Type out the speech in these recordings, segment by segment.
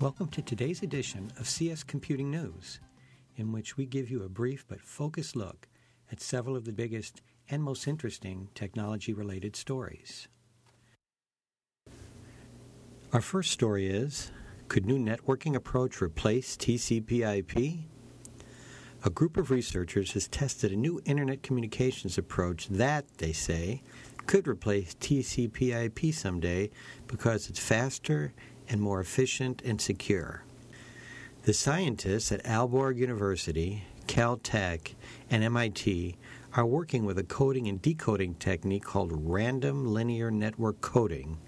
Welcome to today's edition of CS Computing News, in which we give you a brief but focused look at several of the biggest and most interesting technology related stories. Our first story is Could new networking approach replace TCP/IP? A group of researchers has tested a new internet communications approach that, they say, could replace TCP/IP someday because it's faster and more efficient and secure. The scientists at Aalborg University, Caltech, and MIT are working with a coding and decoding technique called random linear network coding,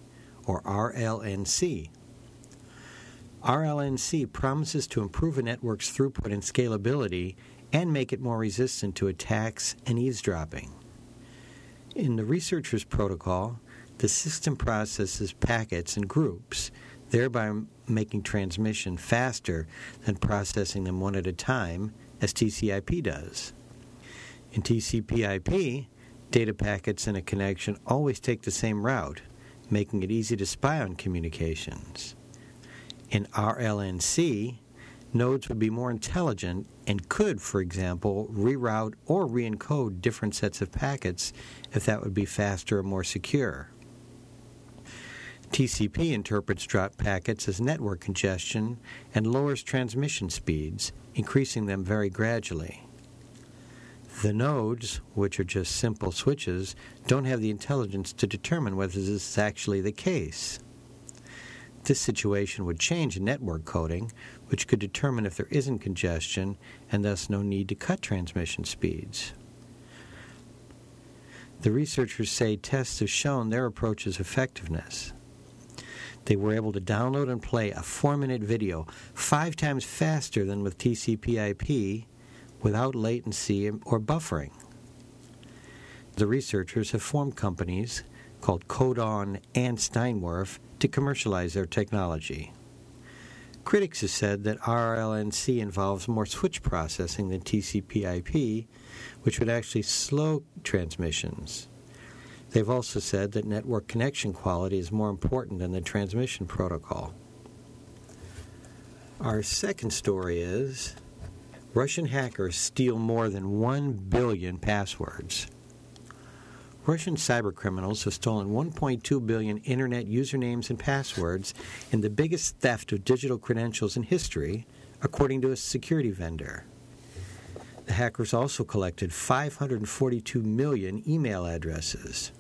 or RLNC. RLNC promises to improve a network's throughput and scalability and make it more resistant to attacks and eavesdropping. In the researcher's protocol, the system processes packets in groups thereby making transmission faster than processing them one at a time, as TCP does. In TCP/IP, data packets in a connection always take the same route, making it easy to spy on communications. In RLNC, nodes would be more intelligent and could, for example, reroute or re encode different sets of packets if that would be faster or more secure. TCP interprets dropped packets as network congestion and lowers transmission speeds, increasing them very gradually. The nodes, which are just simple switches, don't have the intelligence to determine whether this is actually the case. This situation would change in network coding, which could determine if there isn't congestion and thus no need to cut transmission speeds. The researchers say tests have shown their approach's effectiveness. They were able to download and play a four minute video five times faster than with TCP/IP without latency or buffering. The researchers have formed companies called Code On and Steinwurf to commercialize their technology. Critics have said that RLNC involves more switch processing than TCP/IP, which would actually slow transmissions. They've also said that network connection quality is more important than the transmission protocol. Our second story is Russian hackers steal more than 1 billion passwords. Russian cybercriminals have stolen 1.2 billion internet usernames and passwords in the biggest theft of digital credentials in history, according to a security vendor. The hackers also collected 542 million email addresses.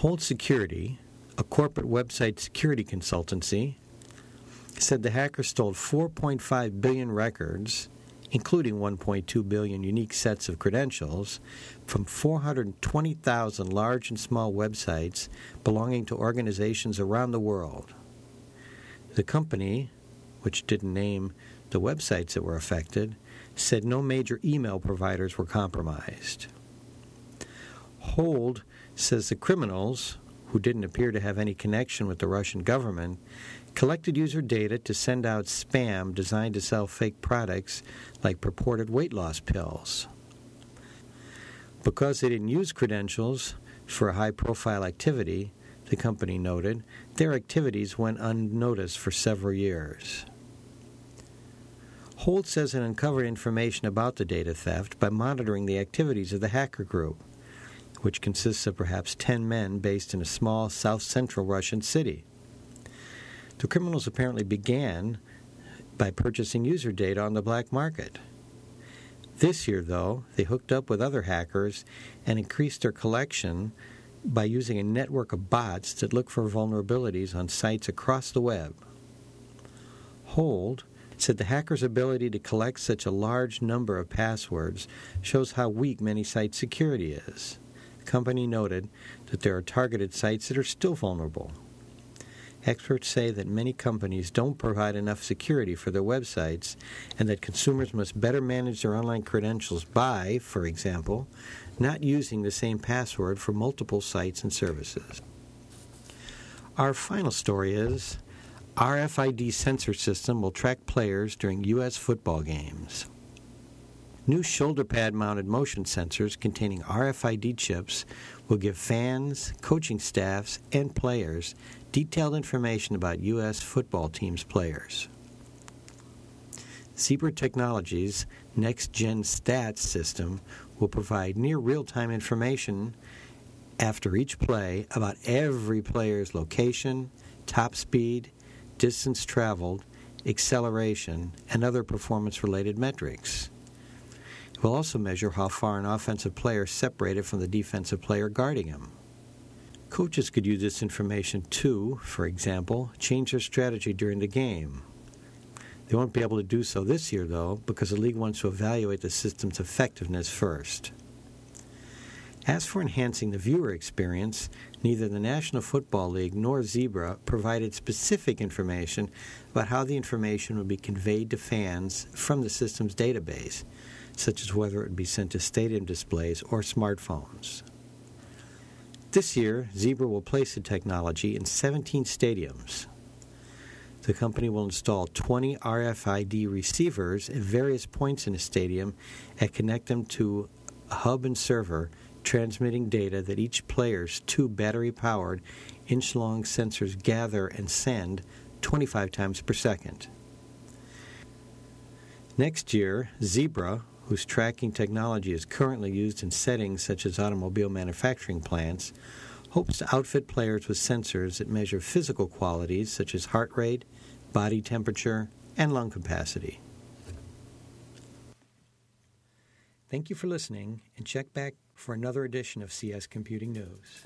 Hold Security, a corporate website security consultancy, said the hackers stole 4.5 billion records, including 1.2 billion unique sets of credentials, from 420,000 large and small websites belonging to organizations around the world. The company, which didn't name the websites that were affected, said no major email providers were compromised. Hold says the criminals, who didn't appear to have any connection with the Russian government, collected user data to send out spam designed to sell fake products like purported weight loss pills. Because they didn't use credentials for a high profile activity, the company noted, their activities went unnoticed for several years. Hold says it uncovered information about the data theft by monitoring the activities of the hacker group which consists of perhaps 10 men based in a small south central Russian city. The criminals apparently began by purchasing user data on the black market. This year, though, they hooked up with other hackers and increased their collection by using a network of bots that look for vulnerabilities on sites across the web. Hold said the hacker's ability to collect such a large number of passwords shows how weak many site security is company noted that there are targeted sites that are still vulnerable. Experts say that many companies don't provide enough security for their websites and that consumers must better manage their online credentials by, for example, not using the same password for multiple sites and services. Our final story is RFID sensor system will track players during U.S. football games. New shoulder pad mounted motion sensors containing RFID chips will give fans, coaching staffs, and players detailed information about U.S. football teams' players. Zebra Technologies' Next Gen Stats system will provide near real time information after each play about every player's location, top speed, distance traveled, acceleration, and other performance related metrics. Will also measure how far an offensive player is separated from the defensive player guarding him. Coaches could use this information to, for example, change their strategy during the game. They won't be able to do so this year, though, because the league wants to evaluate the system's effectiveness first. As for enhancing the viewer experience, neither the National Football League nor Zebra provided specific information about how the information would be conveyed to fans from the system's database, such as whether it would be sent to stadium displays or smartphones. This year, Zebra will place the technology in 17 stadiums. The company will install 20 RFID receivers at various points in the stadium and connect them to a hub and server transmitting data that each player's two battery powered inch long sensors gather and send 25 times per second. Next year, Zebra, whose tracking technology is currently used in settings such as automobile manufacturing plants, hopes to outfit players with sensors that measure physical qualities such as heart rate, body temperature, and lung capacity. Thank you for listening, and check back for another edition of CS Computing News.